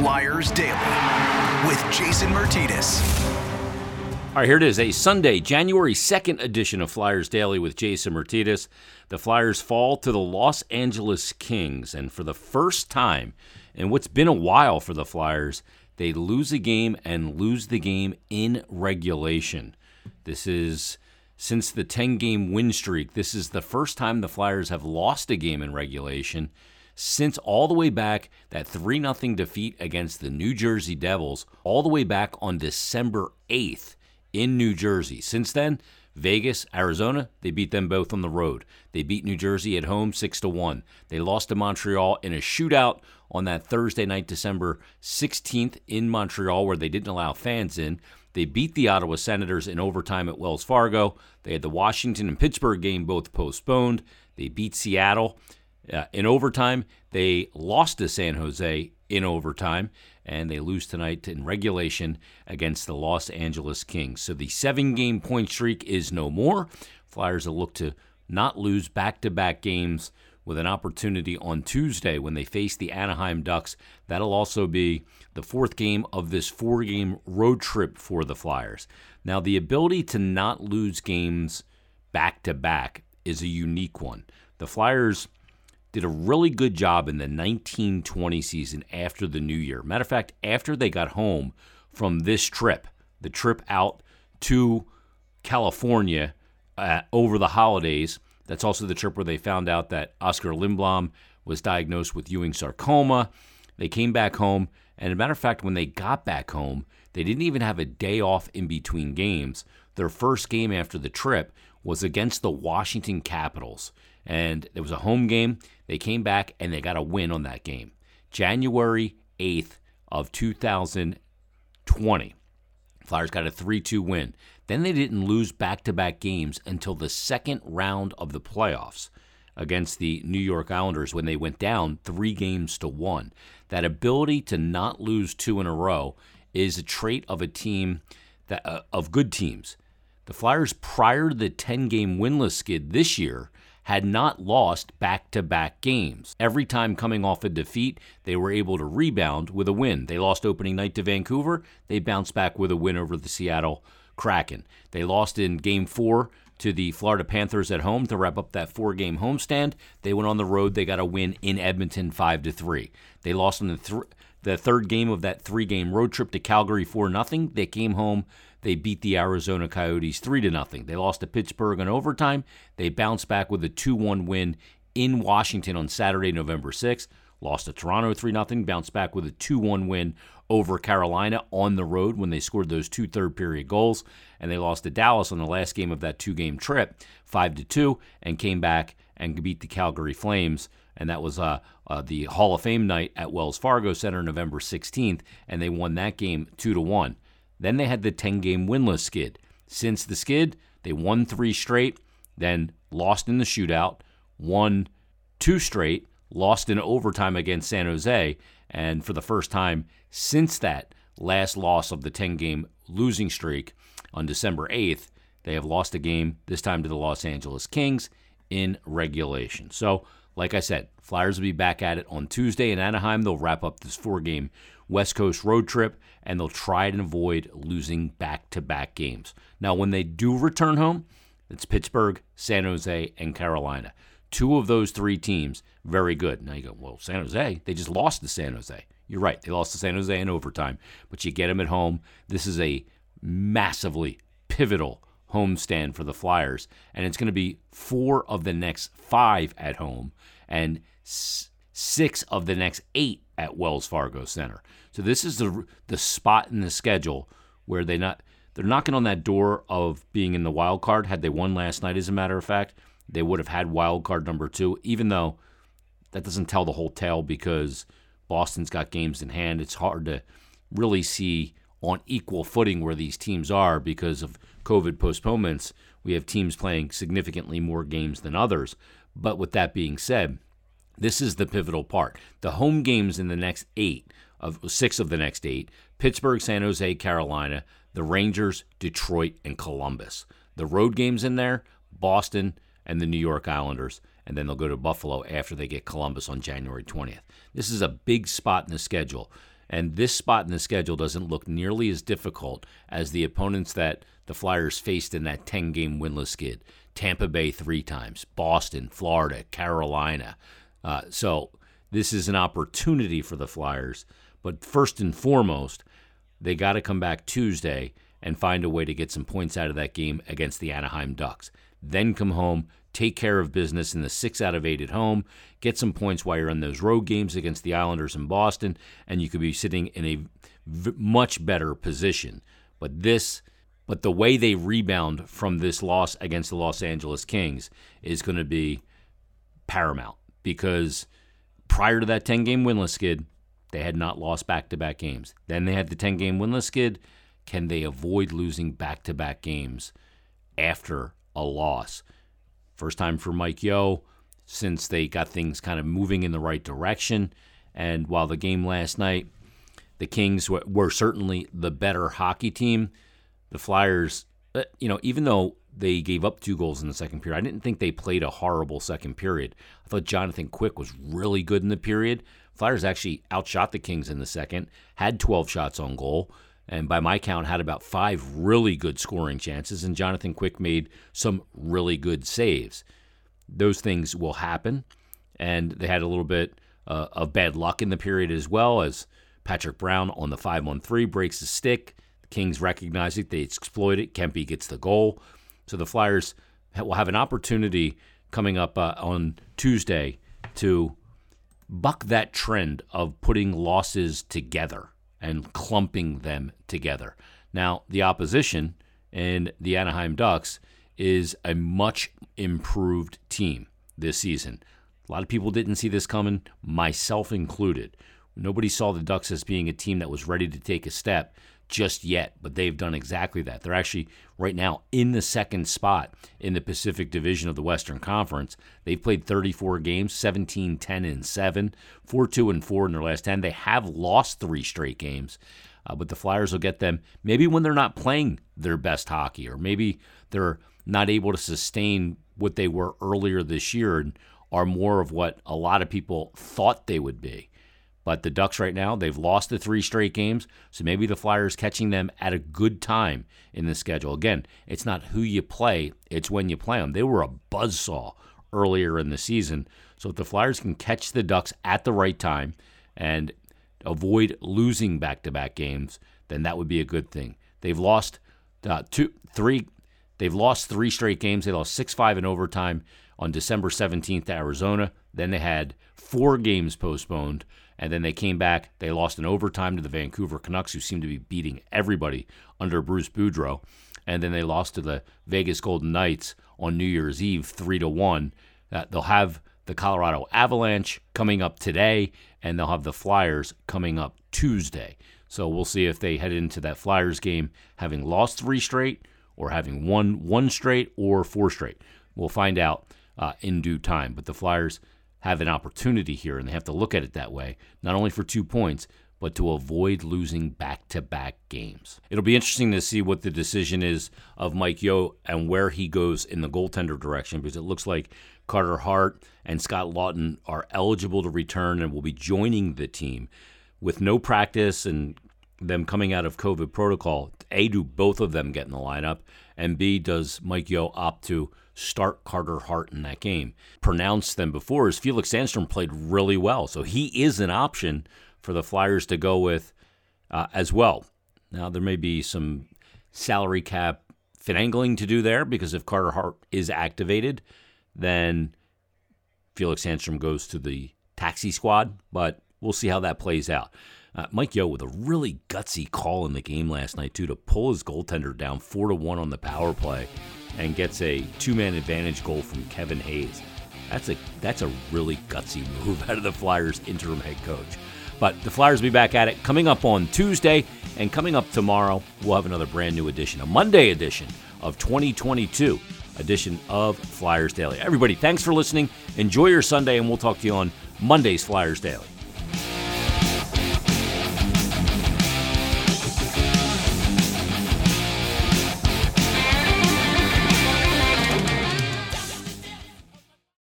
Flyers Daily with Jason Martinez. All right, here it is, a Sunday, January 2nd edition of Flyers Daily with Jason Martinez. The Flyers fall to the Los Angeles Kings, and for the first time in what's been a while for the Flyers, they lose a game and lose the game in regulation. This is since the 10 game win streak. This is the first time the Flyers have lost a game in regulation since all the way back that 3 0 defeat against the New Jersey Devils, all the way back on December 8th in New Jersey. Since then, Vegas, Arizona, they beat them both on the road. They beat New Jersey at home 6 to 1. They lost to Montreal in a shootout on that Thursday night, December 16th in Montreal where they didn't allow fans in. They beat the Ottawa Senators in overtime at Wells Fargo. They had the Washington and Pittsburgh game both postponed. They beat Seattle uh, in overtime. They lost to San Jose in overtime, and they lose tonight in regulation against the Los Angeles Kings. So the seven game point streak is no more. Flyers will look to not lose back to back games with an opportunity on Tuesday when they face the Anaheim Ducks. That'll also be the fourth game of this four game road trip for the Flyers. Now, the ability to not lose games back to back is a unique one. The Flyers did a really good job in the 1920 season after the new year. Matter of fact, after they got home from this trip, the trip out to California uh, over the holidays, that's also the trip where they found out that Oskar Lindblom was diagnosed with Ewing sarcoma. They came back home, and a matter of fact, when they got back home, they didn't even have a day off in between games. Their first game after the trip was against the Washington Capitals and it was a home game. They came back and they got a win on that game. January 8th of 2020. Flyers got a 3-2 win. Then they didn't lose back-to-back games until the second round of the playoffs against the New York Islanders when they went down 3 games to 1. That ability to not lose two in a row is a trait of a team that uh, of good teams. The Flyers prior to the 10-game winless skid this year had not lost back to back games. Every time coming off a defeat, they were able to rebound with a win. They lost opening night to Vancouver, they bounced back with a win over the Seattle Kraken. They lost in game four to the Florida Panthers at home to wrap up that four game homestand. They went on the road, they got a win in Edmonton 5 to 3. They lost in the th- the third game of that three game road trip to Calgary 4 0. They came home they beat the Arizona Coyotes 3 to nothing. They lost to Pittsburgh in overtime. They bounced back with a 2-1 win in Washington on Saturday, November 6th. Lost to Toronto 3 0, bounced back with a 2 1 win over Carolina on the road when they scored those two third period goals. And they lost to Dallas on the last game of that two game trip, 5 2, and came back and beat the Calgary Flames. And that was uh, uh, the Hall of Fame night at Wells Fargo Center, November 16th. And they won that game 2 to 1. Then they had the 10 game winless skid. Since the skid, they won three straight, then lost in the shootout, won two straight, lost in overtime against San Jose, and for the first time since that last loss of the 10 game losing streak on December 8th, they have lost a game, this time to the Los Angeles Kings in regulation. So, like I said, Flyers will be back at it on Tuesday in Anaheim. They'll wrap up this four game West Coast road trip, and they'll try and avoid losing back to back games. Now, when they do return home, it's Pittsburgh, San Jose, and Carolina. Two of those three teams, very good. Now you go, well, San Jose, they just lost to San Jose. You're right, they lost to San Jose in overtime, but you get them at home. This is a massively pivotal homestand for the Flyers, and it's going to be four of the next five at home and six of the next eight at Wells Fargo Center. So this is the the spot in the schedule where they not they're knocking on that door of being in the wild card. Had they won last night, as a matter of fact, they would have had wild card number two. Even though that doesn't tell the whole tale because Boston's got games in hand. It's hard to really see on equal footing where these teams are because of COVID postponements. We have teams playing significantly more games than others. But with that being said, this is the pivotal part. The home games in the next eight of six of the next eight Pittsburgh, San Jose, Carolina, the Rangers, Detroit, and Columbus. The road games in there Boston and the New York Islanders. And then they'll go to Buffalo after they get Columbus on January 20th. This is a big spot in the schedule. And this spot in the schedule doesn't look nearly as difficult as the opponents that the Flyers faced in that 10 game winless skid. Tampa Bay three times, Boston, Florida, Carolina. Uh, so this is an opportunity for the Flyers. But first and foremost, they got to come back Tuesday and find a way to get some points out of that game against the Anaheim Ducks. Then come home, take care of business in the six out of eight at home, get some points while you're in those road games against the Islanders in Boston, and you could be sitting in a v- much better position. But this, but the way they rebound from this loss against the Los Angeles Kings is going to be paramount because prior to that 10 game winless skid, they had not lost back to back games. Then they had the 10 game winless skid. Can they avoid losing back to back games after a loss? First time for Mike Yeo since they got things kind of moving in the right direction. And while the game last night, the Kings were, certainly the better hockey team, the Flyers, uh, you know, even though they gave up two goals in the second period, I didn't think they played a horrible second period. I thought Jonathan Quick was really good in the period. Flyers actually outshot the Kings in the second, had 12 shots on goal and by my count had about five really good scoring chances and jonathan quick made some really good saves. Those things will happen and they had a little bit uh, of bad luck in the period as well as patrick brown on the 5-1-3 breaks the stick. The kings recognize it they exploit it kempe gets the goal. So the flyers will have an opportunity coming up uh, on tuesday to buck that trend of putting losses together and clumping them together. Now, the opposition in the Anaheim Ducks is a much improved team this season. A lot of people didn't see this coming, myself included. Nobody saw the Ducks as being a team that was ready to take a step just yet, but they've done exactly that. They're actually right now in the second spot in the Pacific Division of the Western Conference. They've played 34 games, 17, 10, and 7, 4 2 and 4 in their last 10. They have lost three straight games, uh, but the Flyers will get them maybe when they're not playing their best hockey, or maybe they're not able to sustain what they were earlier this year and are more of what a lot of people thought they would be. But the Ducks right now, they've lost the three straight games, so maybe the Flyers catching them at a good time in the schedule. Again, it's not who you play, it's when you play them. They were a buzzsaw earlier in the season. So if the Flyers can catch the Ducks at the right time and avoid losing back-to-back games, then that would be a good thing. They've lost uh, two, three, they've lost three straight games. They lost six-five in overtime on December 17th to Arizona. Then they had four games postponed and then they came back. They lost in overtime to the Vancouver Canucks, who seemed to be beating everybody under Bruce Boudreau. And then they lost to the Vegas Golden Knights on New Year's Eve, three to one. Uh, they'll have the Colorado Avalanche coming up today, and they'll have the Flyers coming up Tuesday. So we'll see if they head into that Flyers game having lost three straight, or having won one straight, or four straight. We'll find out uh, in due time. But the Flyers have an opportunity here, and they have to look at it that way, not only for two points, but to avoid losing back to back games. It'll be interesting to see what the decision is of Mike Yeo and where he goes in the goaltender direction because it looks like Carter Hart and Scott Laughton are eligible to return and will be joining the team with no practice and them coming out of COVID protocol. A, do both of them get in the lineup? And B, does Mike Yeo opt to start Carter Hart in that game. Pronounced them before is Felix Sandstrom played really well, so he is an option for the Flyers to go with uh, as well. Now there may be some salary cap finagling to do there because if Carter Hart is activated, then Felix Sandstrom goes to the taxi squad, but we'll see how that plays out. Uh, Mike Yeo with a really gutsy call in the game last night too to pull his goaltender down four to one on the power play and gets a two-man advantage goal from Kevin Hayes. That's a that's a really gutsy move out of the Flyers interim head coach. But the Flyers will be back at it coming up on Tuesday and coming up tomorrow. We'll have another brand new edition, a Monday edition of 2022 edition of Flyers Daily. Everybody, thanks for listening. Enjoy your Sunday, and we'll talk to you on Monday's Flyers Daily.